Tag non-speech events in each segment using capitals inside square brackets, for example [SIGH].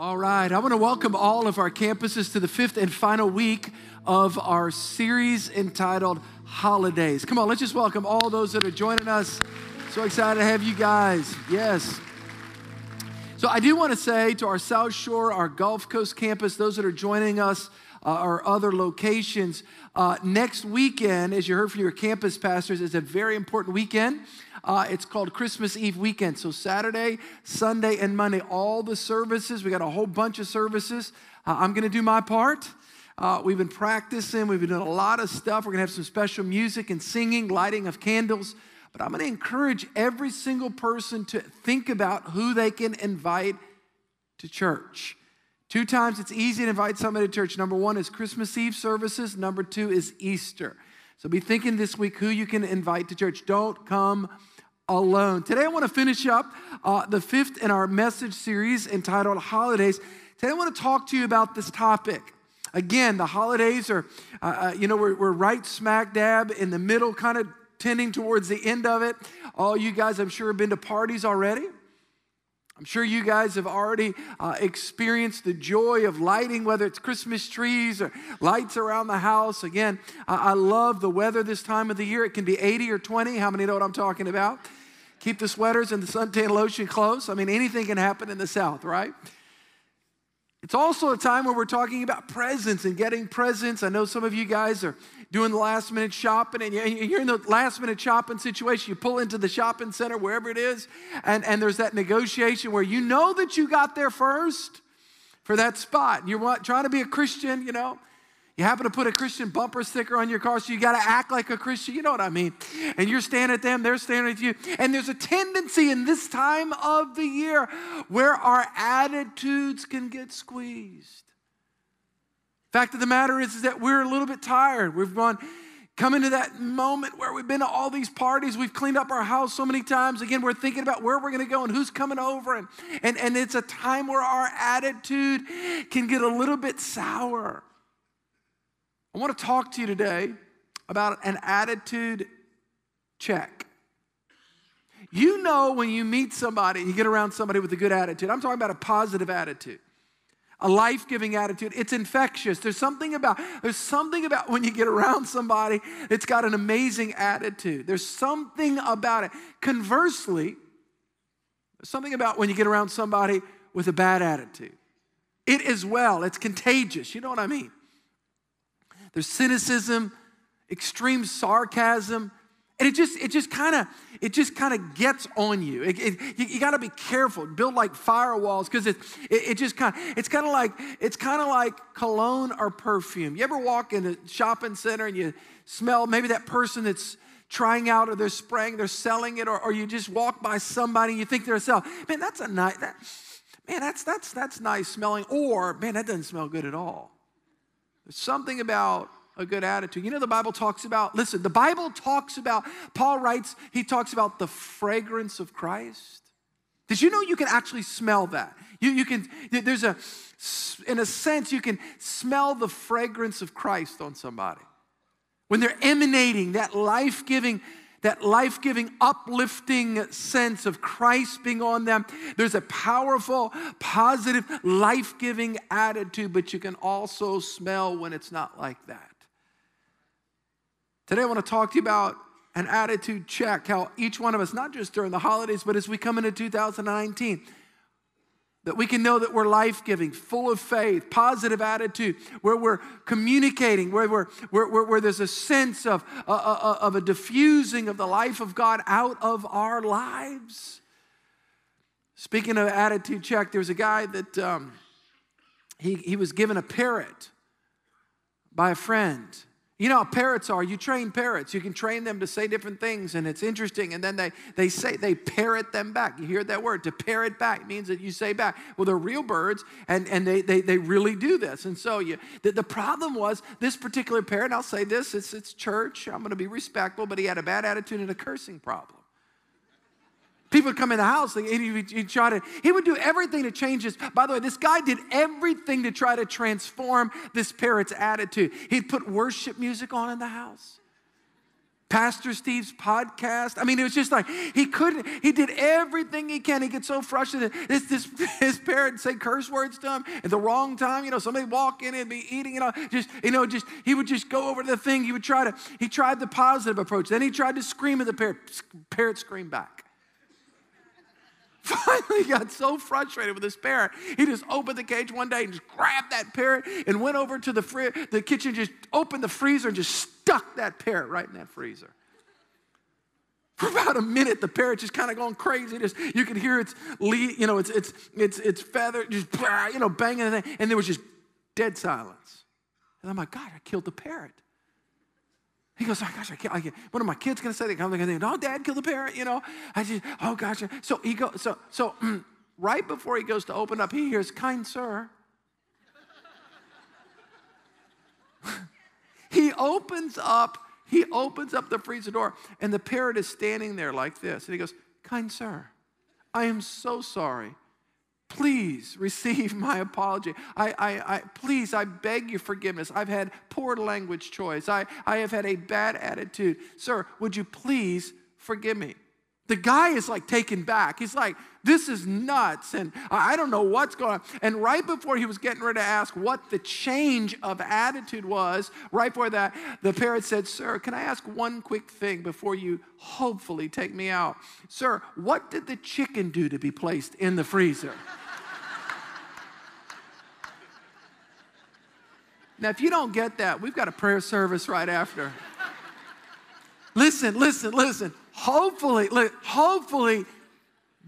All right, I want to welcome all of our campuses to the fifth and final week of our series entitled Holidaze. Come on, let's just welcome all those that are joining us. So excited to have you guys. Yes. So, I do want to say to our South Shore, our Gulf Coast campus, those that are joining us, uh, our other locations, uh, next weekend, as you heard from your campus pastors, is a very important weekend. Uh, it's called Christmas Eve weekend. So Saturday, Sunday, and Monday, all the services. We got a whole bunch of services. Uh, I'm going to do my part. Uh, we've been practicing. We've been doing a lot of stuff. We're going to have some special music and singing, lighting of candles. But I'm going to encourage every single person to think about who they can invite to church. Two times it's easy to invite somebody to church. Number one is Christmas Eve services, number two is Easter. So be thinking this week who you can invite to church. Don't come alone. Today, I want to finish up uh, the fifth in our message series entitled Holidaze. Today, I want to talk to you about this topic. Again, the holidays are, uh, uh, you know, we're, we're right smack dab in the middle, kind of tending towards the end of it. All you guys, I'm sure, have been to parties already. I'm sure you guys have already uh, experienced the joy of lighting, whether it's Christmas trees or lights around the house. Again, I, I love the weather this time of the year. It can be 80 or 20. How many know what I'm talking about? Keep the sweaters and the suntan lotion close. I mean, anything can happen in the South, right? It's also a time where we're talking about presents and getting presents. I know some of you guys are doing the last minute shopping and you're in the last minute shopping situation. You pull into the shopping center, wherever it is, and, and there's that negotiation where you know that you got there first for that spot. You're trying to be a Christian, you know. You happen to put a Christian bumper sticker on your car, so you got to act like a Christian. You know what I mean? And you're standing at them, they're standing at you. And there's a tendency in this time of the year where our attitudes can get squeezed. Fact of the matter is, is that we're a little bit tired. We've gone come into that moment where we've been to all these parties we've cleaned up our house so many times again we're thinking about where we're going to go and who's coming over and, and, and it's a time where our attitude can get a little bit sour I want to talk to you today about an attitude check. You know when you meet somebody, you get around somebody with a good attitude. I'm talking about a positive attitude, a life-giving attitude. It's infectious. There's something about there's something about when you get around somebody that's got an amazing attitude. There's something about it. Conversely, there's something about when you get around somebody with a bad attitude. It is well, it's contagious. You know what I mean? There's cynicism, extreme sarcasm, and it just it just kind of it just kind of gets on you. It, it, you, you got to be careful. Build like firewalls because it, it, it just kind, it's kind of like it's kind of like cologne or perfume. You ever walk in a shopping center and you smell maybe that person that's trying out or they're spraying, they're selling it, or, or you just walk by somebody and you think to yourself, man, that's a nice that, man, that's that's that's nice smelling, or man, that doesn't smell good at all. Something about a good attitude. You know, the Bible talks about, listen, the Bible talks about, Paul writes, he talks about the fragrance of Christ. Did you know you can actually smell that? You, you can, there's a, in a sense, you can smell the fragrance of Christ on somebody. When they're emanating that life giving that life giving, uplifting sense of Christ being on them. There's a powerful, positive, life giving attitude, but you can also smell when it's not like that. Today, I want to talk to you about an attitude check, how each one of us, not just during the holidays, but as we come into 2019, that we can know that we're life giving, full of faith, positive attitude, where we're communicating, where, we're, where, where, where there's a sense of, uh, uh, uh, of a diffusing of the life of God out of our lives. Speaking of attitude check, there's a guy that um, he, he was given a parrot by a friend. You know how parrots are. You train parrots. You can train them to say different things, and it's interesting. And then they, they say, they parrot them back. You hear that word, to parrot back means that you say back. Well, they're real birds, and, and they, they, they really do this. And so you, the, the problem was this particular parrot, I'll say this, it's, it's church. I'm going to be respectful, but he had a bad attitude and a cursing problem. People would come in the house and he would, he'd try to, he would do everything to change this. By the way, this guy did everything to try to transform this parrot's attitude. He'd put worship music on in the house. Pastor Steve's podcast. I mean, it was just like he couldn't, he did everything he can. He gets so frustrated. This, this, [LAUGHS] his parents say curse words to him at the wrong time. You know, somebody walk in and be eating, you know, just, you know, just, he would just go over the thing. He would try to, he tried the positive approach. Then he tried to scream at the parrot. Parrot screamed back. Finally, got so frustrated with this parrot, he just opened the cage one day and just grabbed that parrot and went over to the, fri- the kitchen, just opened the freezer and just stuck that parrot right in that freezer. For about a minute, the parrot just kind of going crazy. Just you could hear its lead, you know, its its its its feather just you know banging, and there was just dead silence. And I'm like, God, I killed the parrot. He goes, oh gosh, I can't, I can't. what are my kids going to say? They come, they're going to think, oh, dad killed the parrot, you know? I just, oh gosh. So he goes, so, so [CLEARS THROAT] right before he goes to open up, he hears, kind sir. [LAUGHS] he opens up, he opens up the freezer door, and the parrot is standing there like this. And he goes, kind sir, I am so sorry please receive my apology. I, I, I, please, I beg your forgiveness. I've had poor language choice. I, I have had a bad attitude. Sir, would you please forgive me? The guy is like taken back. He's like, this is nuts, and I don't know what's going on. And right before he was getting ready to ask what the change of attitude was, right before that, the parrot said, Sir, can I ask one quick thing before you hopefully take me out? Sir, what did the chicken do to be placed in the freezer? [LAUGHS] Now, if you don't get that, we've got a prayer service right after. listen, listen, listen. Hopefully, look, hopefully,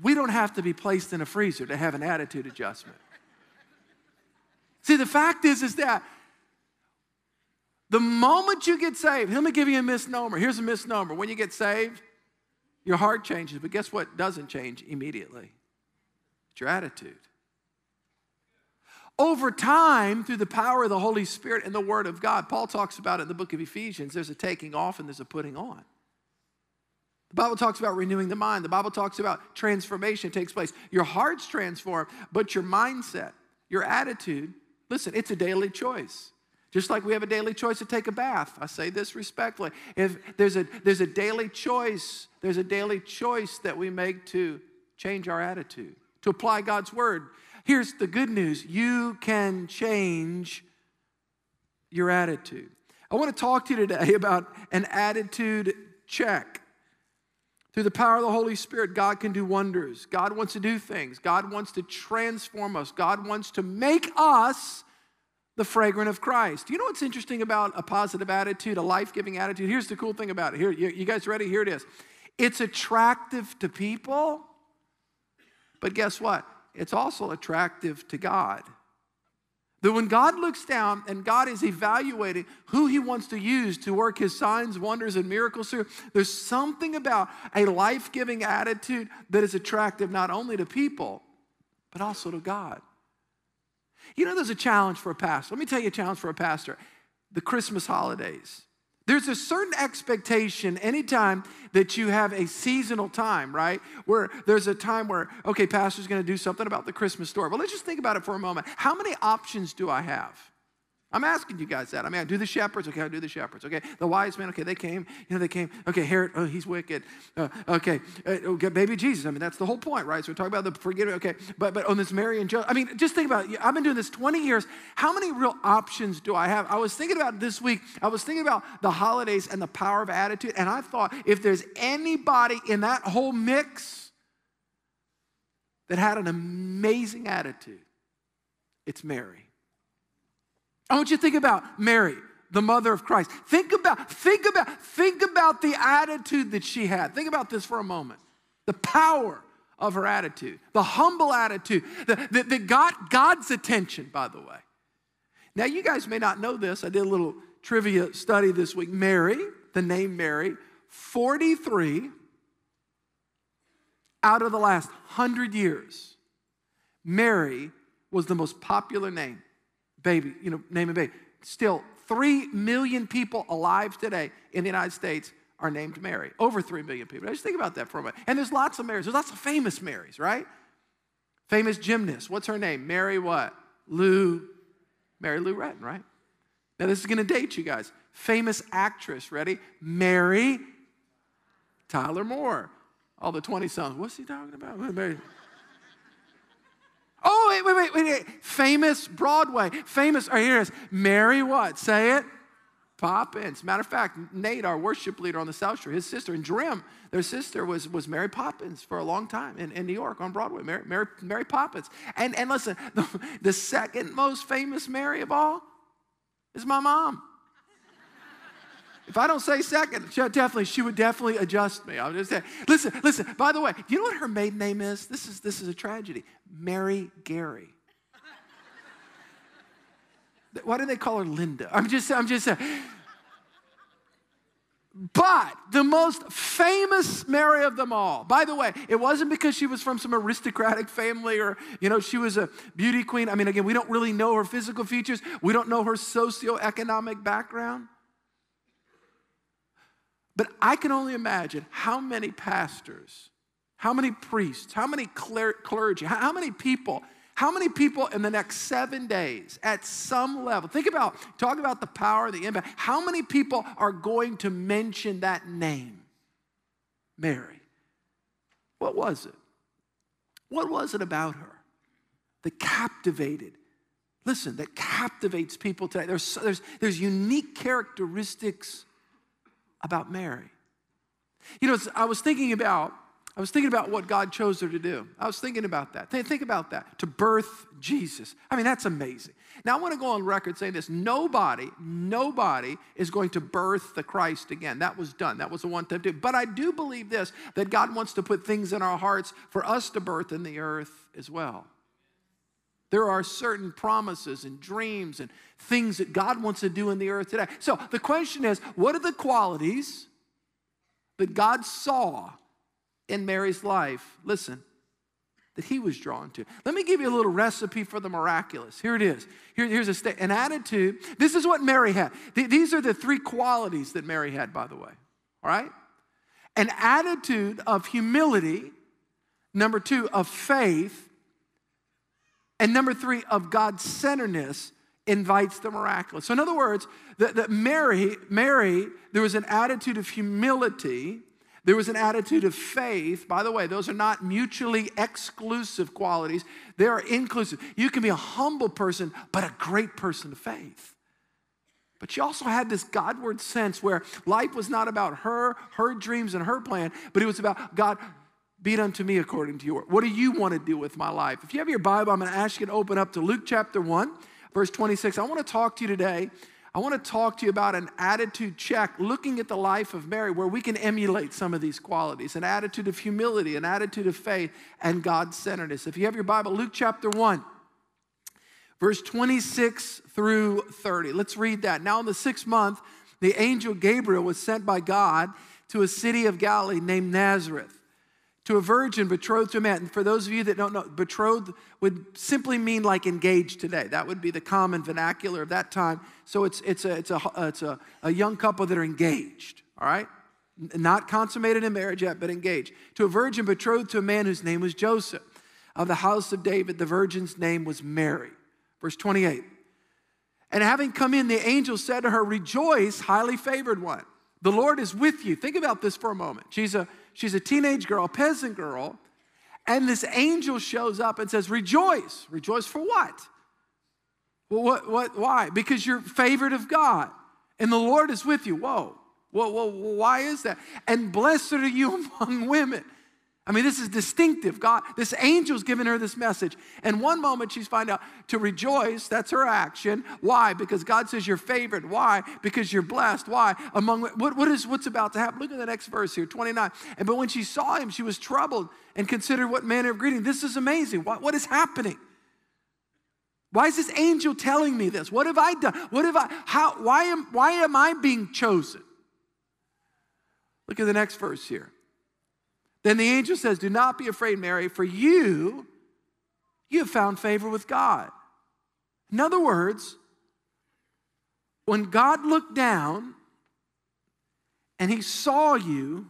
we don't have to be placed in a freezer to have an attitude adjustment. See, the fact is, is that the moment you get saved, let me give you a misnomer. Here's a misnomer. When you get saved, your heart changes, but guess what doesn't change immediately? It's your attitude. Over time, through the power of the Holy Spirit and the Word of God, Paul talks about it in the book of Ephesians there's a taking off and there's a putting on. The Bible talks about renewing the mind. The Bible talks about transformation takes place. Your heart's transformed, but your mindset, your attitude, listen, it's a daily choice. Just like we have a daily choice to take a bath. I say this respectfully. If there's a there's a daily choice, there's a daily choice that we make to change our attitude, to apply God's word. Here's the good news you can change your attitude. I want to talk to you today [LAUGHS] about an attitude check. Through the power of the Holy Spirit, God can do wonders. God wants to do things. God wants to transform us. God wants to make us the fragrant of Christ. You know what's interesting about a positive attitude, a life giving attitude? Here's the cool thing about it. Here, you guys ready? Here it is. It's attractive to people, but guess what? it's also attractive to God. That when God looks down and God is evaluating who he wants to use to work his signs, wonders, and miracles through, there's something about a life giving attitude that is attractive not only to people, but also to God. You know, there's a challenge for a pastor. Let me tell you a challenge for a pastor the Christmas holidays. There's a certain expectation anytime that you have a seasonal time, right? Where there's a time where, okay, pastor's gonna do something about the Christmas story. But let's just think about it for a moment. How many options do I have? I'm asking you guys that. I mean, I do the shepherds. Okay, I do the shepherds. Okay, the wise men. Okay, they came. You know, they came. Okay, Herod. Oh, he's wicked. Uh, okay, uh, okay, baby Jesus. I mean, that's the whole point, right? So we're talking about the forgiveness. Okay, but but on this Mary and Joseph. I mean, just think about it. I've been doing this 20 years. How many real options do I have? I was thinking about this week. I was thinking about the holidays and the power of attitude, and I thought if there's anybody in that whole mix that had an amazing attitude, it's Mary. I want you to think about Mary, the mother of Christ. Think about, think about, think about the attitude that she had. Think about this for a moment. The power of her attitude, the humble attitude that, that, got God's attention, by the way. Now, you guys may not know this. I did a little trivia study this week. Mary, the name Mary, 43 out of the last 100 years, Mary was the most popular name baby, you know, name a baby. Still, 3 million people alive today in the United States are named Mary. Over 3 million people. Just think about that for a moment. And there's lots of Marys. There's lots of famous Marys, right? Famous gymnast. What's her name? Mary what? Lou. Mary Lou Retton, right? Now, this is going to date you guys. Famous actress, ready? Mary Tyler Moore. All the 20 songs. What's he talking about? Oh, wait, wait, wait, wait. Famous Broadway. Famous, oh, here it is. Mary what? Say it. Poppins. Matter of fact, Nate, our worship leader on the South Shore, his sister, and Drim, their sister was, was Mary Poppins for a long time in, in New York on Broadway. Mary, Mary, Mary Poppins. And, and listen, [LAUGHS] the, the second most famous Mary of all is my mom. If I don't say second, she definitely, she would definitely adjust me. I'll just say, listen, listen, by the way, do you know what her maiden name is? This is, this is a tragedy. Mary Gary. Why do they call her Linda? I'm just, I'm just saying. But the most famous Mary of them all, by the way, it wasn't because she was from some aristocratic family or, you know, she was a beauty queen. I mean, again, we don't really know her physical features, we don't know her socioeconomic background. But I can only imagine how many pastors, how many priests, how many clergy, how many people how many people in the next seven days, at some level, think about, talk about the power, the impact. How many people are going to mention that name? Mary. What was it? What was it about her that captivated? Listen, that captivates people today. There's, there's, there's unique characteristics about Mary. You know, I was thinking about I was thinking about what God chose her to do. I was thinking about that. Think about that. To birth Jesus. I mean, that's amazing. Now, I want to go on record saying this nobody, nobody is going to birth the Christ again. That was done. That was a one time do. But I do believe this that God wants to put things in our hearts for us to birth in the earth as well. There are certain promises and dreams and things that God wants to do in the earth today. So the question is what are the qualities that God saw in Mary's life, listen, that he was drawn to. Let me give you a little recipe for the miraculous. Here it is. Here, here's a sta- an attitude. This is what Mary had. Th- these are the three qualities that Mary had, by the way. All right? An attitude of humility, number two, of faith, and number three, of God centeredness invites the miraculous. So, in other words, that, that Mary, Mary, there was an attitude of humility there was an attitude of faith. By the way, those are not mutually exclusive qualities, they are inclusive. You can be a humble person, but a great person of faith. But she also had this Godward sense where life was not about her, her dreams, and her plan, but it was about God, be it unto me according to your. What do you want to do with my life? If you have your Bible, I'm going to ask you to open up to Luke chapter 1, verse 26. I want to talk to you today I want to talk to you about an attitude check, looking at the life of Mary, where we can emulate some of these qualities an attitude of humility, an attitude of faith, and God centeredness. If you have your Bible, Luke chapter 1, verse 26 through 30. Let's read that. Now, in the sixth month, the angel Gabriel was sent by God to a city of Galilee named Nazareth to a virgin betrothed to a man. And for those of you that don't know, betrothed would simply mean like engaged today. That would be the common vernacular of that time. So it's, it's, a, it's, a, it's a, a young couple that are engaged, all right? Not consummated in marriage yet, but engaged. To a virgin betrothed to a man whose name was Joseph. Of the house of David, the virgin's name was Mary. Verse 28. And having come in, the angel said to her, Rejoice, highly favored one. The Lord is with you. Think about this for a moment. She's a She's a teenage girl, a peasant girl. And this angel shows up and says, Rejoice. Rejoice for what? Well, what, what, why? Because you're favored of God and the Lord is with you. Whoa. Whoa, whoa, why is that? And blessed are you [LAUGHS] among women. I mean, this is distinctive. God, this angel's giving her this message. And one moment she's find out to rejoice, that's her action. Why? Because God says you're favored. Why? Because you're blessed. Why? Among what, what is what's about to happen? Look at the next verse here, 29. And but when she saw him, she was troubled and considered what manner of greeting. This is amazing. What, what is happening? Why is this angel telling me this? What have I done? What have I, how, why am, why am I being chosen? Look at the next verse here. Then the angel says, Do not be afraid, Mary, for you, you have found favor with God. In other words, when God looked down and he saw you,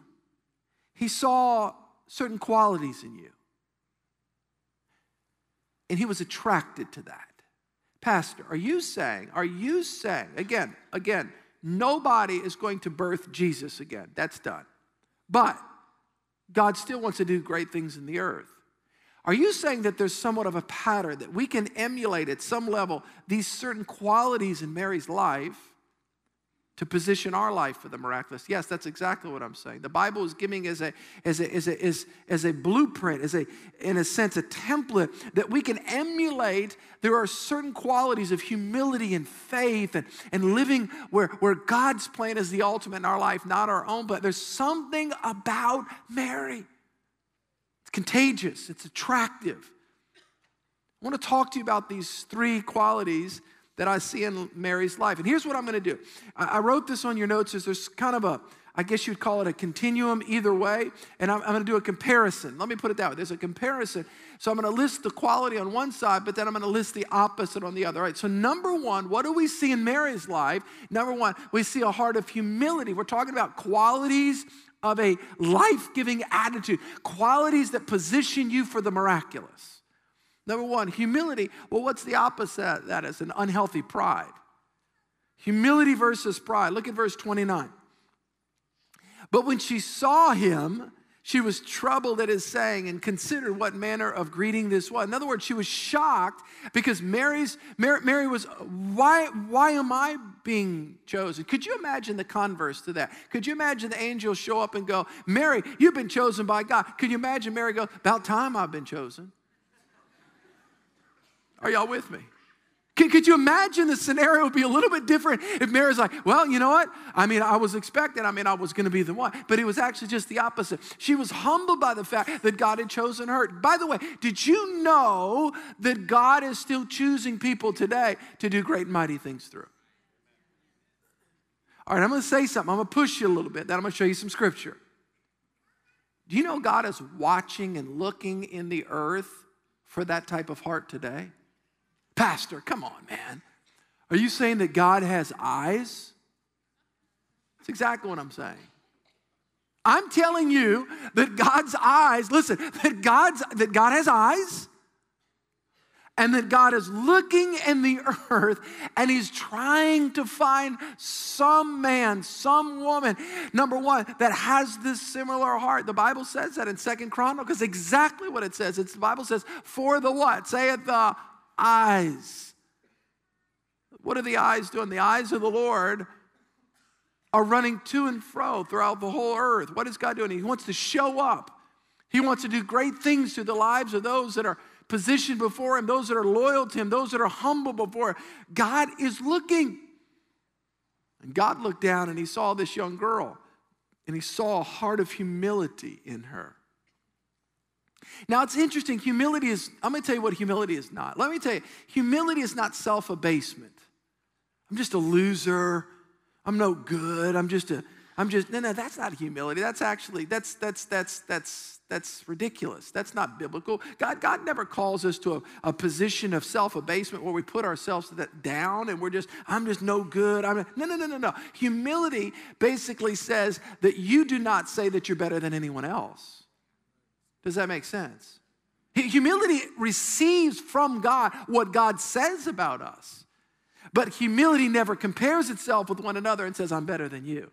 he saw certain qualities in you. And he was attracted to that. Pastor, are you saying, are you saying, again, again, nobody is going to birth Jesus again. That's done. But God still wants to do great things in the earth. Are you saying that there's somewhat of a pattern that we can emulate at some level these certain qualities in Mary's life to position our life for the miraculous? Yes, that's exactly what I'm saying. The Bible is giving as a, as a, as a, as, as a blueprint, as a, in a sense, a template that we can emulate. There are certain qualities of humility and faith and, and living where, where God's plan is the ultimate in our life, not our own. But there's something about Mary It's contagious, it's attractive. I want to talk to you about these three qualities that I see in Mary's life. And here's what I'm going to do I wrote this on your notes as there's kind of a, I guess you'd call it a continuum either way. And I'm, I'm going to do a comparison. Let me put it that way there's a comparison. So I'm going to list the quality on one side, but then I'm going to list the opposite on the other. All right. So, number one, what do we see in Mary's life? Number one, we see a heart of humility. We're talking about qualities of a life giving attitude, qualities that position you for the miraculous. Number one, humility. Well, what's the opposite that is? An unhealthy pride. Humility versus pride. Look at verse 29. But when she saw him, she was troubled at his saying and considered what manner of greeting this was. In other words, she was shocked because Mary's Mary, Mary was why why am I being chosen? Could you imagine the converse to that? Could you imagine the angel show up and go, "Mary, you've been chosen by God." Could you imagine Mary go, "About time I've been chosen." Are y'all with me? Could, could you imagine the scenario would be a little bit different if Mary's like, well, you know what? I mean, I was expecting, I mean, I was going to be the one, but it was actually just the opposite. She was humbled by the fact that God had chosen her. By the way, did you know that God is still choosing people today to do great and mighty things through? All right, I'm going to say something. I'm going to push you a little bit. Then I'm going to show you some scripture. Do you know God is watching and looking in the earth for that type of heart today? Pastor, come on, man. Are you saying that God has eyes? That's exactly what I'm saying. I'm telling you that God's eyes, listen, that God's that God has eyes and that God is looking in the earth and he's trying to find some man, some woman, number one, that has this similar heart. The Bible says that in Second Chronicles, exactly what it says. It's the Bible says, for the what? Say it the eyes. What are the eyes doing? The eyes of the Lord are running to and fro throughout the whole earth. What is God doing? He wants to show up. He wants to do great things through the lives of those that are positioned before Him, those that are loyal to Him, those that are humble before Him. God is looking. And God looked down and He saw this young girl, and He saw a heart of humility in her. Now, it's interesting. Humility is, I'm going to tell you what humility is not. Let me tell you, humility is not self abasement. I'm just a loser. I'm no good. I'm just a, I'm just, no, no, that's not humility. That's actually, that's, that's, that's, that's, that's ridiculous. That's not biblical. God, God never calls us to a, a position of self abasement where we put ourselves that down and we're just, I'm just no good. I'm, no, no, no, no, no. Humility basically says that you do not say that you're better than anyone else. Does that make sense? Humility receives from God what God says about us. But humility never compares itself with one another and says, I'm better than you.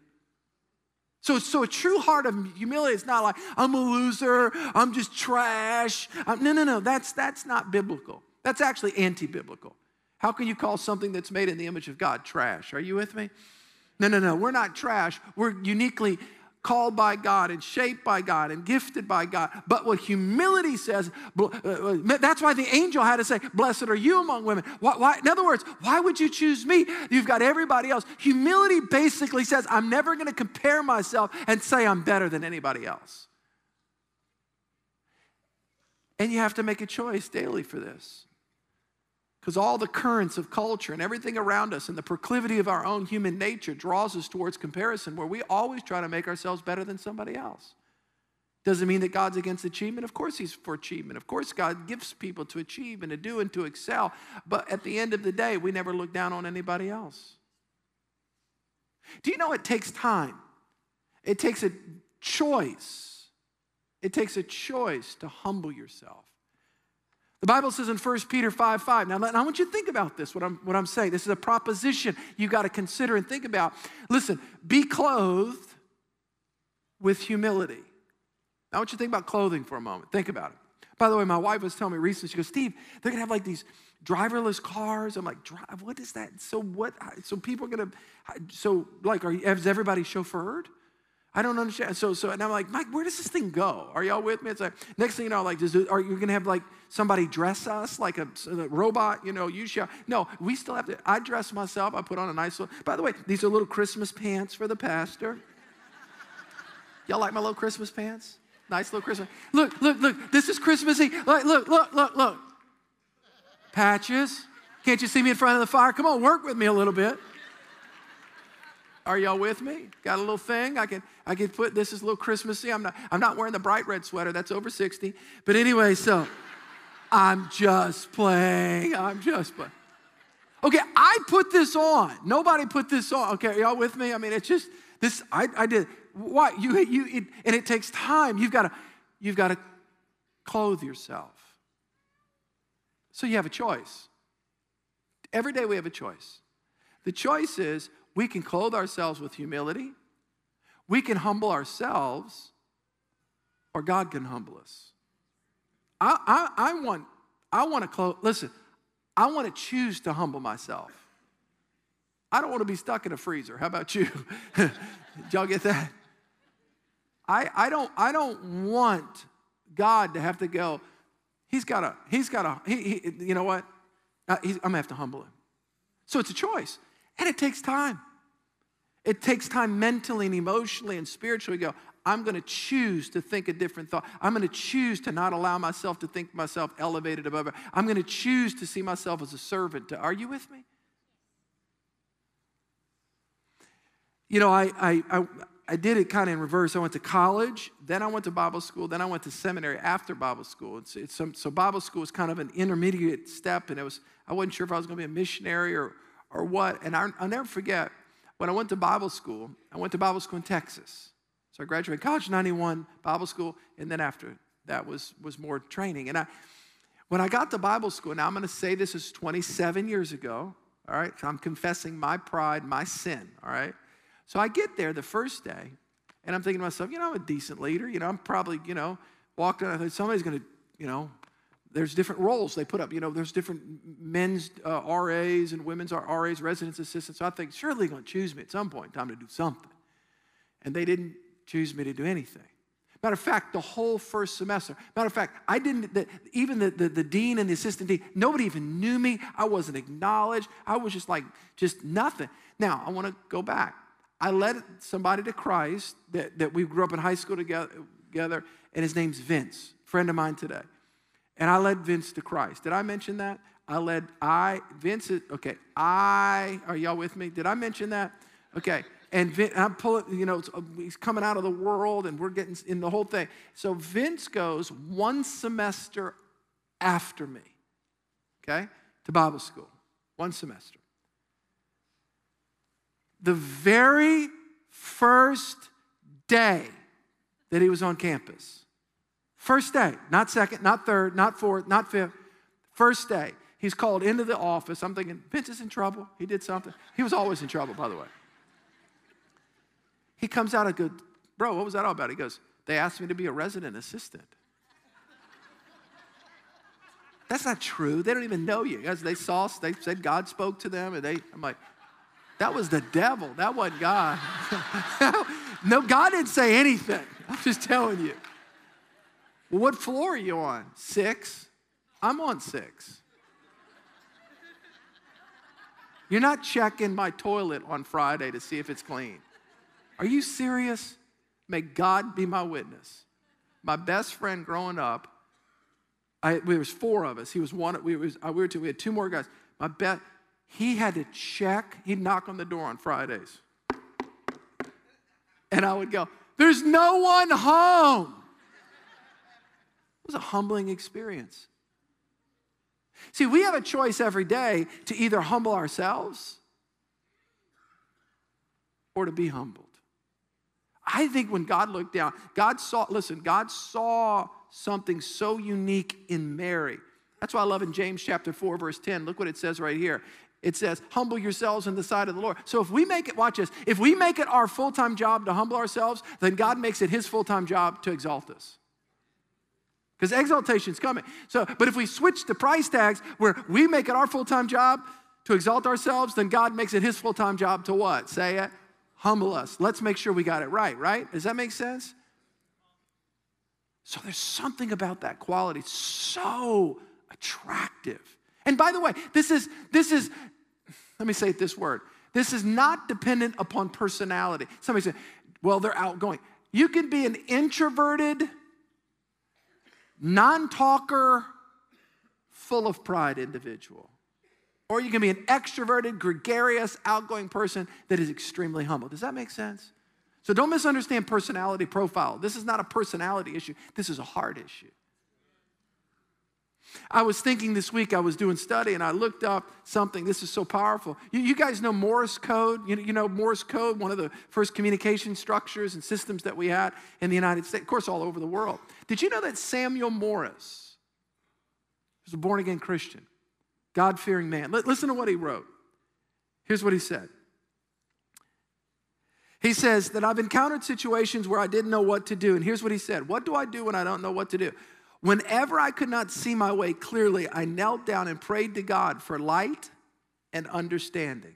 So, so a true heart of humility is not like, I'm a loser, I'm just trash. I'm, no, no, no, that's, that's not biblical. That's actually anti biblical. How can you call something that's made in the image of God trash? Are you with me? No, no, no, we're not trash. We're uniquely called by God and shaped by God and gifted by God. But what humility says, uh, uh, that's why the angel had to say, Blessed are you among women. Why, why, in other words, why would you choose me? You've got everybody else. Humility basically says, I'm never going to compare myself and say I'm better than anybody else. And you have to make a choice daily for this. Because all the currents of culture and everything around us and the proclivity of our own human nature draws us towards comparison where we always try to make ourselves better than somebody else. Doesn't mean that God's against achievement. Of course, He's for achievement. Of course, God gives people to achieve and to do and to excel. But at the end of the day, we never look down on anybody else. Do you know it takes time? It takes a choice. It takes a choice to humble yourself. The Bible says in 1 Peter 5 5. Now, I want you to think about this, what I'm, what I'm saying. This is a proposition you've got to consider and think about. Listen, be clothed with humility. Now, I want you to think about clothing for a moment. Think about it. By the way, my wife was telling me recently, she goes, Steve, they're gonna have like these driverless cars. I'm like, drive, what is that? So what, so people are gonna, so like, are, is everybody chauffeured? I don't understand. So, so, and I'm like, Mike, where does this thing go? Are y'all with me? It's like, next thing you know, like, does are you gonna have like somebody dress us like a, a, robot? You know, you shall. No, we still have to. I dress myself. I put on a nice little. By the way, these are little Christmas pants for the pastor. Y'all like my little Christmas pants? Nice little Christmas. Look, look, look. This is Christmassy. Look, look, look, look, look. Patches. Can't you see me in front of the fire? Come on, work with me a little bit. Are y'all with me? Got a little thing I can I can put. This is a little Christmassy. I'm not I'm not wearing the bright red sweater. That's over 60. But anyway, so I'm just playing. I'm just playing. Okay, I put this on. Nobody put this on. Okay, y'all with me? I mean, it's just this. I, I did. Why you you it, and it takes time. You've got to you've got to clothe yourself. So you have a choice. Every day we have a choice. The choice is we can clothe ourselves with humility, we can humble ourselves, or God can humble us. I, I, I want, I want to clothe, listen, I want to choose to humble myself. I don't want to be stuck in a freezer. How about you? [LAUGHS] Y'all get that? I, I, don't, I don't want God to have to go, he's got to, he's got to, he, he, you know what? Uh, I'm going to have to humble him. So it's a choice. And it takes time. It takes time mentally and emotionally and spiritually to go, I'm going to choose to think a different thought. I'm going to choose to not allow myself to think myself elevated above it. I'm going to choose to see myself as a servant. To, are you with me? You know, I, I, I, I did it kind of in reverse. I went to college, then I went to Bible school, then I went to seminary after Bible school. It's, it's some, so Bible school was kind of an intermediate step, and it was I wasn't sure if I was going to be a missionary or or what. And I, will never forget when I went to Bible school, I went to Bible school in Texas. So I graduated college in 91, Bible school, and then after that was, was more training. And I, when I got to Bible school, now I'm going to say this is 27 years ago, all right? So I'm confessing my pride, my sin, all right? So I get there the first day, and I'm thinking to myself, you know, I'm a decent leader. You know, I'm probably, you know, walked I thought somebody's going to, you know, there's different roles they put up. You know, there's different men's uh, RAs and women's RAs, residence assistants. So I think, surely they're going to choose me at some point in time to do something. And they didn't choose me to do anything. Matter of fact, the whole first semester, matter of fact, I didn't, the, even the, the, the, dean and the assistant dean, nobody even knew me. I wasn't acknowledged. I was just like, just nothing. Now, I want to go back. I led somebody to Christ that, that we grew up in high school together, together, and his name's Vince, friend of mine today. And I led Vince to Christ. Did I mention that? I led I Vince. Okay, I are y'all with me? Did I mention that? Okay, and Vince, I'm pulling. You know, uh, he's coming out of the world, and we're getting in the whole thing. So Vince goes one semester after me. Okay, to Bible school, one semester. The very first day that he was on campus, First day, not second, not third, not fourth, not fifth. First day, he's called into the office. I'm thinking, Vince is in trouble. He did something. He was always in trouble, by the way. He comes out a good, bro, what was that all about? He goes, they asked me to be a resident assistant. That's not true. They don't even know you. As they saw, they said God spoke to them, and they, I'm like, that was the devil. That wasn't God. [LAUGHS] no, God didn't say anything. I'm just telling you. Well, what floor are you on? Six? I'm on six. You're not checking my toilet on Friday to see if it's clean. Are you serious? May God be my witness. My best friend growing up, I, there was four of us. He was one. We, was, uh, we were two. We had two more guys. My bet. He had to check. He'd knock on the door on Fridays, and I would go. There's no one home was a humbling experience. See, we have a choice every day to either humble ourselves or to be humbled. I think when God looked down, God saw, listen, God saw something so unique in Mary. That's why I love in James chapter 4, verse 10. Look what it says right here. it says, humble yourselves in the sight of the Lord. So if we make it, watch this, if we make it our full time job to humble ourselves, then God makes it his full time job to exalt us. Because exaltation is coming. So, but if we switch the price tags where we make it our full time job to exalt ourselves, then God makes it his full time job to what? Say it. Humble us. Let's make sure we got it right, right? Does that make sense? So there's something about that quality. So attractive. And by the way, this is this is let me say it this word. This is not dependent upon personality. Somebody said, well, they're outgoing. You can be an introverted, non talker, full of pride individual. Or you can be an extroverted, gregarious, outgoing person that is extremely humble. Does that make sense? So don't misunderstand personality profile. This is not a personality issue, this is a heart issue. I was thinking this week, I was doing study and I looked up something. This is so powerful. You, you guys know Morse code? You, you, know Morse code, one of the first communication structures and systems that we had in the United States, of course, all over the world. Did you know that Samuel Morse was a born again Christian, God fearing man? L- listen to what he wrote. Here's what he said. He says that I've encountered situations where I didn't know what to do. And here's what he said What do I do when I don't know what to do? Whenever I could not see my way clearly, I knelt down and prayed to God for light and understanding.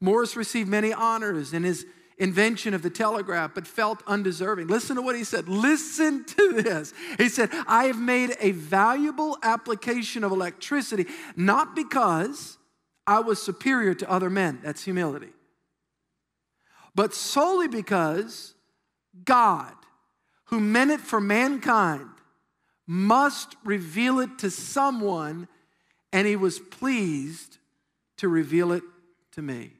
Morse received many honors in his invention of the telegraph, but felt undeserving. Listen to what he said. Listen to this. He said, I have made a valuable application of electricity, not because I was superior to other men. That's humility. But solely because God, who meant it for mankind, must reveal it to someone, and he was pleased to reveal it to me.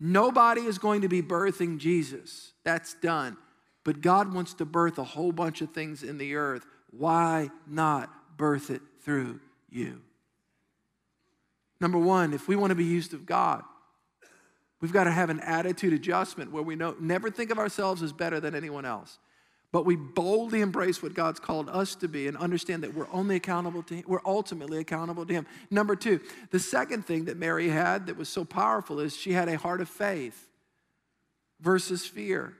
Nobody is going to be birthing Jesus. That's done. But God wants to birth a whole bunch of things in the earth. Why not birth it through you? Number one, if we want to be used of God, we've got to have an attitude adjustment where we know, never think of ourselves as better than anyone else but we boldly embrace what God's called us to be and understand that we're only accountable to Him. We're ultimately accountable to Him. Number two, the second thing that Mary had that was so powerful is she had a heart of faith versus fear.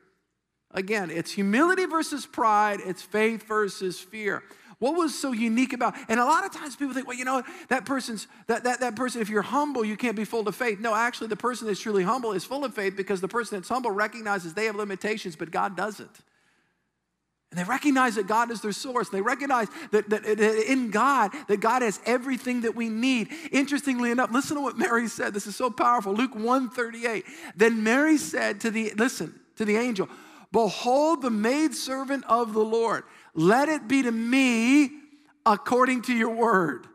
Again, it's humility versus pride, it's faith versus fear. What was so unique about, and a lot of times people think, well, you know, that person's, that, that, that person, if you're humble, you can't be full of faith. No, actually, the person that's truly humble is full of faith because the person that's humble recognizes they have limitations, but God doesn't. And they recognize that God is their source. They recognize that, that, in God, that God has everything that we need. Interestingly enough, listen to what Mary said. This is so powerful. Luke 138. Then Mary said to the, listen, to the angel, Behold the maidservant of the Lord. Let it be to me according to your word.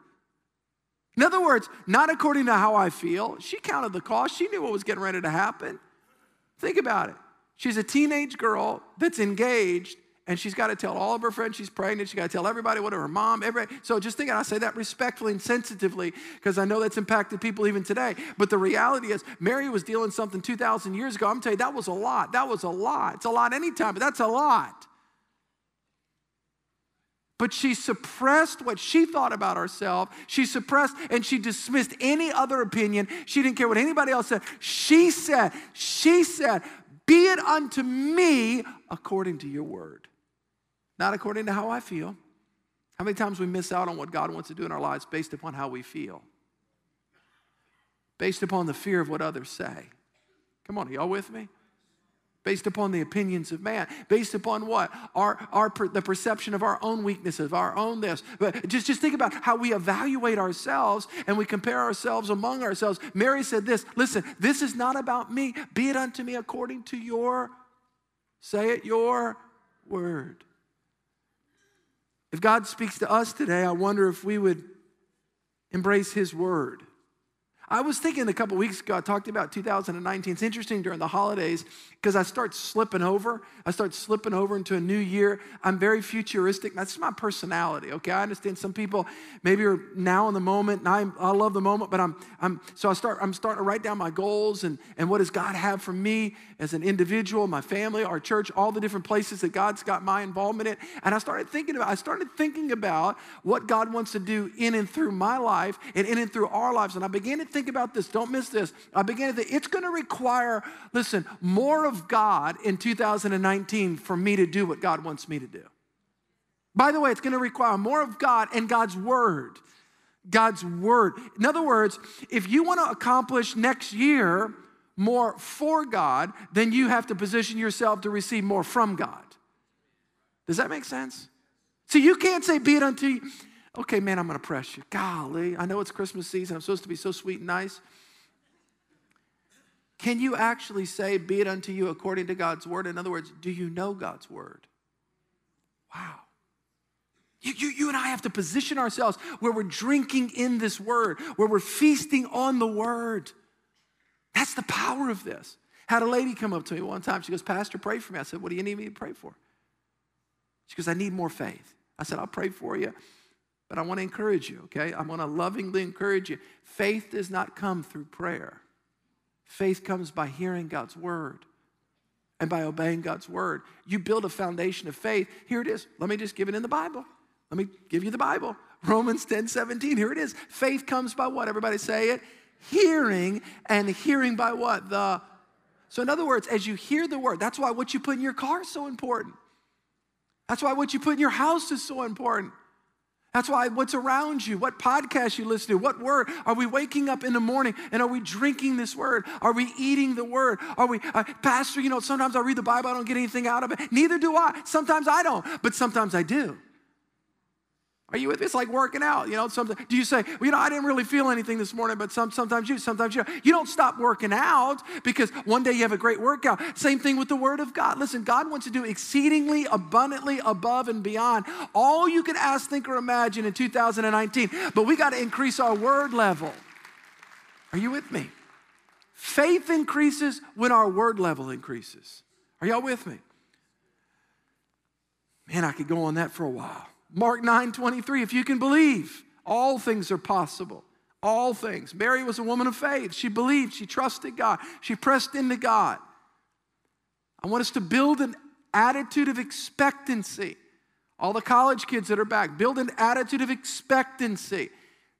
In other words, not according to how I feel. She counted the cost. She knew what was getting ready to happen. Think about it. She's a teenage girl that's engaged and she's got to tell all of her friends she's pregnant. She's got to tell everybody, what her mom, everybody. So just think, I say that respectfully and sensitively because I know that's impacted people even today. But the reality is, Mary was dealing something 2,000 years ago. I'm telling you, that was a lot. That was a lot. It's a lot anytime, but that's a lot. But she suppressed what she thought about herself. She suppressed and she dismissed any other opinion. She didn't care what anybody else said. She said, She said, Be it unto me according to your word not according to how I feel. How many times we miss out on what God wants to do in our lives based upon how we feel? Based upon the fear of what others say. Come on, y'all with me? Based upon the opinions of man, based upon what? Our, our the perception of our own weaknesses, our own this. But just, just think about how we evaluate ourselves and we compare ourselves among ourselves. Mary said this listen, this is not about me. Be it unto me according to your, say it, your word. If God speaks to us today, I wonder if we would embrace His word. I was thinking a couple weeks ago, I talked about 2019. It's interesting during the holidays because I start slipping over. I start slipping over into a new year. I'm very futuristic. That's my personality, okay? I understand some people maybe are now in the moment, and I, I love the moment, but I'm, I'm so I start, I'm starting to write down my goals and, and what does God have for me as an individual, my family, our church, all the different places that God's got my involvement in. And I started thinking about, I started thinking about what God wants to do in and through my life and in and through our lives. And I began to think about this. Don't miss this. I began to think it's going to require, listen, more of God in 2019 for me to do what God wants me to do. By the way, it's going to require more of God and God's word. God's word. In other words, if you want to accomplish next year more for God, then you have to position yourself to receive more from God. Does that make sense? See, you can't say, be it unto you. Okay, man, I'm going to press you. Golly, I know it's Christmas season. I'm supposed to be so sweet and nice. Can you actually say, be it unto you according to God's word? In other words, do you know God's word? Wow. You, you, you and I have to position ourselves where we're drinking in this word, where we're feasting on the word. That's the power of this. Had a lady come up to me one time. She goes, Pastor, pray for me. I said, What do you need me to pray for? She goes, I need more faith. I said, I'll pray for you, but I want to encourage you, okay? I want to lovingly encourage you. Faith does not come through prayer, faith comes by hearing God's word and by obeying God's word. You build a foundation of faith. Here it is. Let me just give it in the Bible. Let me give you the Bible. Romans 10 17. Here it is. Faith comes by what? Everybody say it. Hearing, and hearing by what? The. So, in other words, as you hear the word, that's why what you put in your car is so important. That's why what you put in your house is so important. That's why what's around you, what podcast you listen to, what word. Are we waking up in the morning and are we drinking this word? Are we eating the word? Are we, uh, Pastor, you know, sometimes I read the Bible, I don't get anything out of it. Neither do I. Sometimes I don't, but sometimes I do. Are you with me? It's like working out. You know, sometimes do you say, well, you know, I didn't really feel anything this morning, but some, sometimes you, sometimes you. You don't stop working out because one day you have a great workout. Same thing with the Word of God. Listen, God wants to do exceedingly abundantly above and beyond all you can ask, think, or imagine in 2019. But we got to increase our word level. Are you with me? Faith increases when our word level increases. Are y'all with me? Man, I could go on that for a while. Mark 9 23, if you can believe, all things are possible. All things. Mary was a woman of faith. She believed, she trusted God, she pressed into God. I want us to build an attitude of expectancy. All the college kids that are back, build an attitude of expectancy.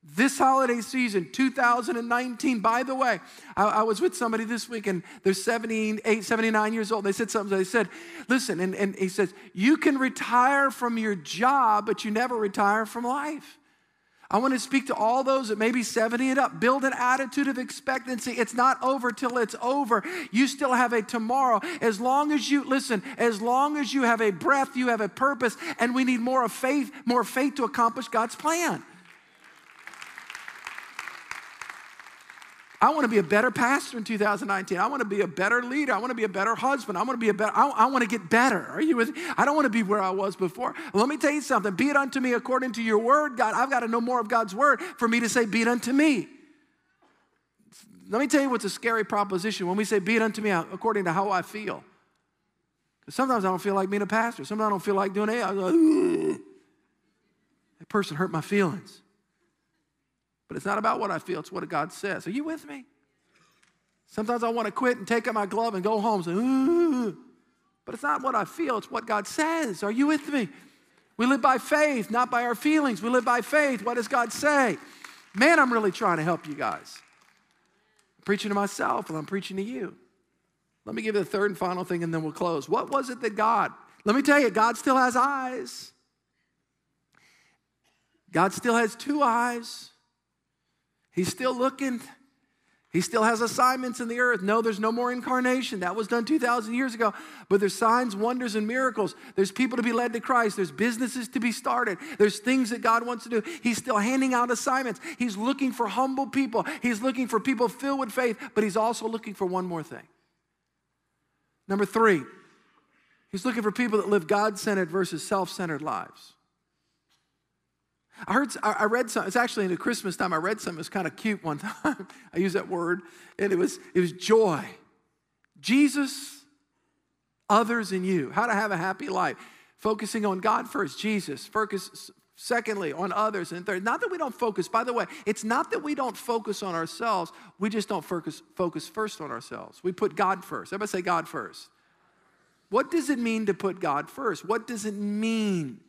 This holiday season, 2019, by the way, I, I, was with somebody this week and they're 78, 79 years old. They said something. They said, listen, and, and he says, you can retire from your job, but you never retire from life. I want to speak to all those that may be 70 and up. Build an attitude of expectancy. It's not over till it's over. You still have a tomorrow. As long as you, listen, as long as you have a breath, you have a purpose, and we need more of faith, more faith to accomplish God's plan. I want to be a better pastor in 2019. I want to be a better leader. I want to be a better husband. I want to be a better, I, I want to get better. Are you with me? I don't want to be where I was before. Let me tell you something. Be it unto me according to your word, God. I've got to know more of God's word for me to say, be it unto me. Let me tell you what's a scary proposition when we say, be it unto me according to how I feel. Because Sometimes I don't feel like being a pastor. Sometimes I don't feel like doing it. Like, that person hurt my feelings. But it's not about what I feel, it's what God says. Are you with me? Sometimes I want to quit and take up my glove and go home. and Say, ooh. but it's not what I feel, it's what God says. Are you with me? We live by faith, not by our feelings. We live by faith. What does God say? Man, I'm really trying to help you guys. I'm preaching to myself and I'm preaching to you. Let me give you the third and final thing and then we'll close. What was it that God, let me tell you, God still has eyes. God still has two eyes. He's still looking. He still has assignments in the earth. No, there's no more incarnation. That was done 2,000 years ago. But there's signs, wonders, and miracles. There's people to be led to Christ. There's businesses to be started. There's things that God wants to do. He's still handing out assignments. He's looking for humble people. He's looking for people filled with faith, but He's also looking for one more thing. Number three, He's looking for people that live God centered versus self centered lives. I heard, I read some, it's actually in the Christmas time, I read something, it was kind of cute one [LAUGHS] time. I use that word, and it was, it was joy. Jesus, others, and you. How to have a happy life. Focusing on God first, Jesus. Focus, secondly, on others. And third, not that we don't focus, by the way, it's not that we don't focus on ourselves, we just don't focus, focus first on ourselves. We put God first. Everybody say God first. What does it mean to put God first? What does it mean?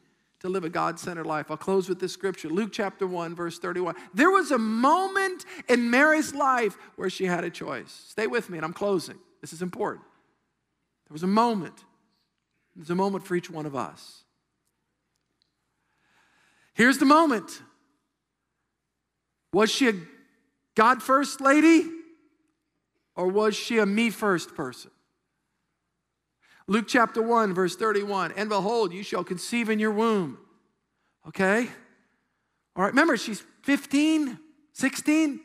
To live a God centered life. I'll close with this scripture Luke chapter 1, verse 31. There was a moment in Mary's life where she had a choice. Stay with me, and I'm closing. This is important. There was a moment. There's a moment for each one of us. Here's the moment. Was she a God first lady? Or was she a me first person? Luke chapter 1, verse 31. And behold, you shall conceive in your womb. Okay? All right, remember, she's 15, 16.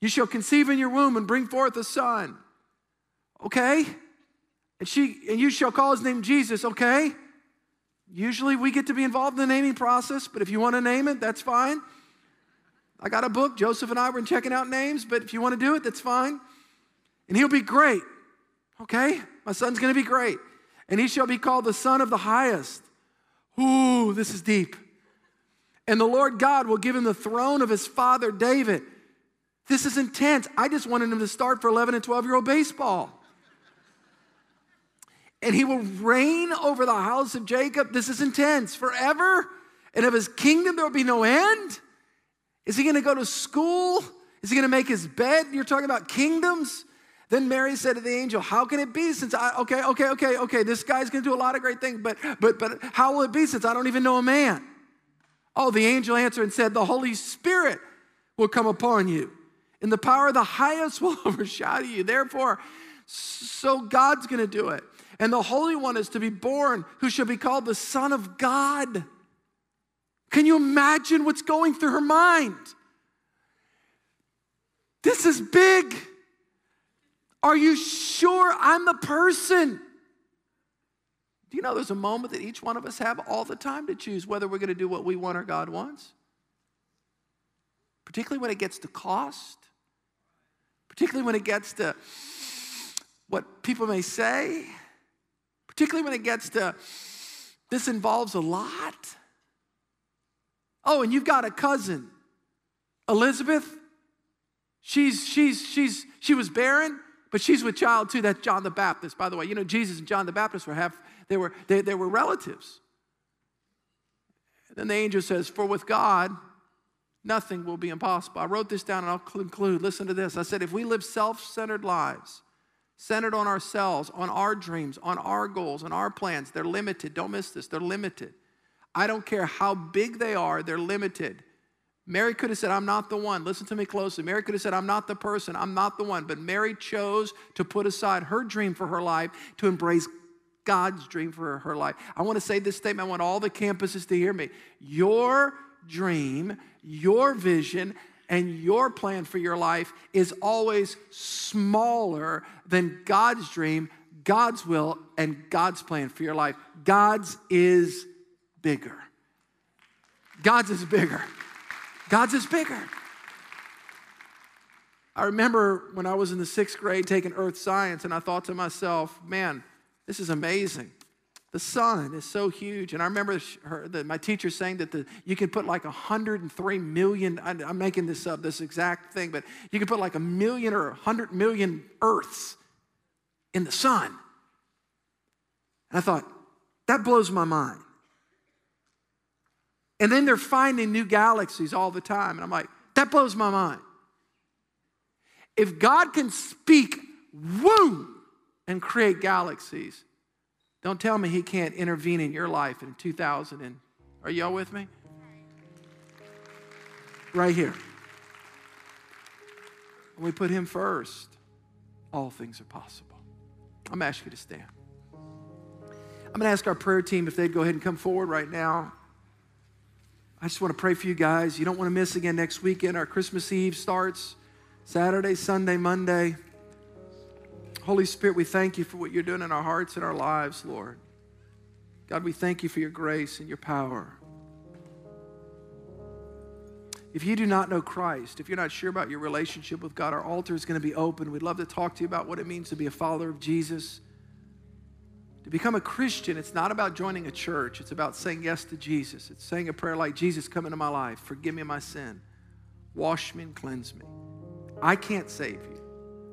You shall conceive in your womb and bring forth a son. Okay? And she and you shall call his name Jesus, okay? Usually we get to be involved in the naming process, but if you want to name it, that's fine. I got a book. Joseph and I were checking out names, but if you want to do it, that's fine. And he'll be great. Okay? My son's to be great. And he shall be called the Son of the Highest. Ooh, this is deep. And the Lord God will give him the throne of his father David. This is intense. I just wanted him to start for 11 and 12 year old baseball. And he will reign over the house of Jacob. This is intense forever. And of his kingdom, there will be no end. Is he going to go to school? Is he going to make his bed? You're talking about kingdoms? Then Mary said to the angel, How can it be since I, okay, okay, okay, okay, this guy's gonna do a lot of great things, but, but, but how will it be since I don't even know a man? Oh, the angel answered and said, The Holy Spirit will come upon you, and the power of the highest [LAUGHS] will overshadow you. Therefore, so God's gonna do it. And the Holy One is to be born, who shall be called the Son of God. Can you imagine what's going through her mind? This is big. Are you sure I'm the person? Do you know there's a moment that each one of us have all the time to choose whether we're going to do what we want or God wants? Particularly when it gets to cost, particularly when it gets to what people may say, particularly when it gets to this involves a lot. Oh, and you've got a cousin, Elizabeth. She's she's she's she was barren. But she's with child too. That's John the Baptist. By the way, you know, Jesus and John the Baptist were half, they were, they, they were relatives. And then the angel says, For with God, nothing will be impossible. I wrote this down and I'll conclude. Listen to this. I said, if we live self centered lives, centered on ourselves, on our dreams, on our goals, on our plans, they're limited. Don't miss this. They're limited. I don't care how big they are, they're limited. Mary could have said, I'm not the one. Listen to me closely. Mary could have said, I'm not the person. I'm not the one. But Mary chose to put aside her dream for her life to embrace God's dream for her life. I want to say this statement. I want all the campuses to hear me. Your dream, your vision, and your plan for your life is always smaller than God's dream, God's will, and God's plan for your life. God's is bigger. God's is bigger. God's is bigger. I remember when I was in the sixth grade taking earth science, and I thought to myself, man, this is amazing. The sun is so huge. And I remember her, the, my teacher saying that the, you can put like 103 million, I, I'm making this up, this exact thing, but you can put like a million or 100 million Earths in the sun. And I thought, that blows my mind. And then they're finding new galaxies all the time. And I'm like, that blows my mind. If God can speak, woo, and create galaxies, don't tell me He can't intervene in your life in 2000. And, are y'all with me? Right here. When we put Him first, all things are possible. I'm going to ask you to stand. I'm going to ask our prayer team if they'd go ahead and come forward right now. I just want to pray for you guys. You don't want to miss again next weekend. Our Christmas Eve starts Saturday, Sunday, Monday. Holy Spirit, we thank you for what you're doing in our hearts and our lives, Lord. God, we thank you for your grace and your power. If you do not know Christ, if you're not sure about your relationship with God, our altar is going to be open. We'd love to talk to you about what it means to be a follower of Jesus. To become a Christian, it's not about joining a church, it's about saying yes to Jesus. It's saying a prayer like, Jesus, come into my life, forgive me my sin, wash me and cleanse me. I can't save you,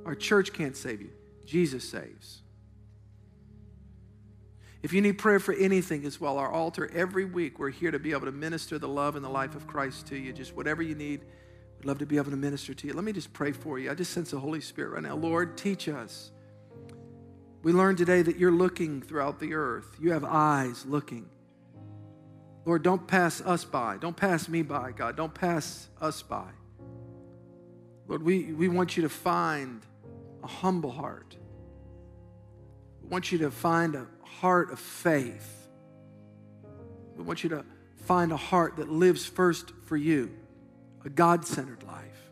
our church can't save you, Jesus saves. If you need prayer for anything as well, our altar every week, we're here to be able to minister the love and the life of Christ to you. Just whatever you need, we'd love to be able to minister to you. Let me just pray for you. I just sense the Holy Spirit right now. Lord, teach us. We learned today that you're looking throughout the earth, you have eyes looking. Lord, don't pass us by. Don't pass me by, God. Don't pass us by. Lord, we, we want you to find a humble heart. We want you to find a heart of faith. We want you to find a heart that lives first for you, a God centered life.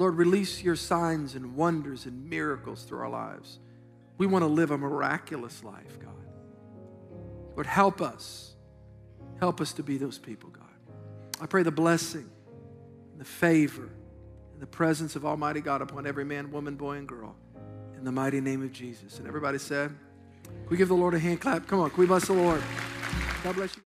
Lord, release your signs and wonders and miracles through our lives. We want to live a miraculous life, God. Lord, help us. Help us to be those people, God. I pray the blessing, the favor, and the presence of Almighty God upon every man, woman, boy, and girl in the mighty name of Jesus. And everybody said, Can we give the Lord a hand clap? Come on, can we bless the Lord? God bless you.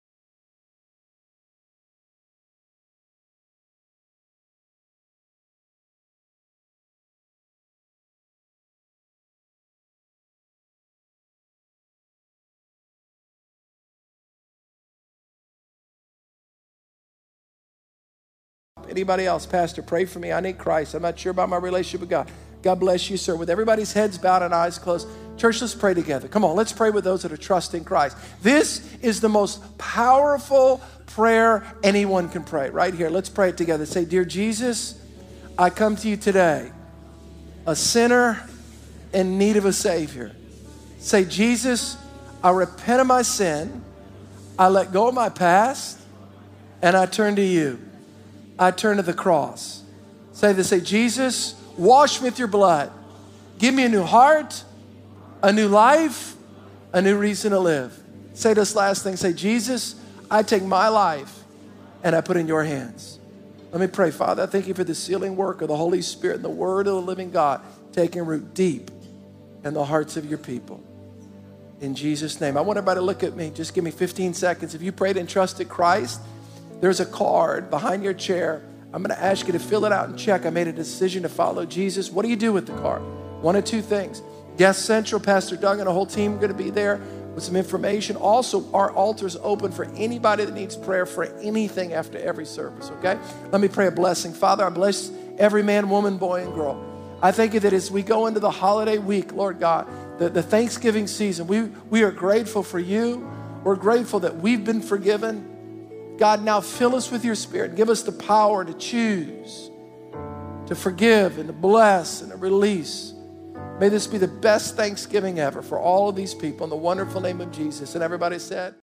Anybody else, Pastor, pray for me. I need Christ. I'm not sure about my relationship with God. God bless you, sir. With everybody's heads bowed and eyes closed, church, let's pray together. Come on, let's pray with those that are trusting Christ. This is the most powerful prayer anyone can pray. Right here, let's pray it together. Say, Dear Jesus, I come to you today, a sinner in need of a Savior. Say, Jesus, I repent of my sin, I let go of my past, and I turn to you. I turn to the cross. Say this, say, Jesus, wash me with your blood. Give me a new heart, a new life, a new reason to live. Say this last thing, say, Jesus, I take my life and I put in your hands. Let me pray, Father. I thank you for the sealing work of the Holy Spirit and the word of the living God taking root deep in the hearts of your people. In Jesus' name. I want everybody to look at me. Just give me 15 seconds. If you prayed and trusted Christ, there's a card behind your chair. I'm going to ask you to fill it out and check. I made a decision to follow Jesus. What do you do with the card? One of two things. Guest Central, Pastor Doug and a whole team are going to be there with some information. Also, our altar's open for anybody that needs prayer for anything after every service, okay? Let me pray a blessing. Father, I bless every man, woman, boy, and girl. I thank you that as we go into the holiday week, Lord God, the, the Thanksgiving season, we, we are grateful for you. We're grateful that we've been forgiven. God, now fill us with your spirit. Give us the power to choose, to forgive, and to bless, and to release. May this be the best Thanksgiving ever for all of these people in the wonderful name of Jesus. And everybody said,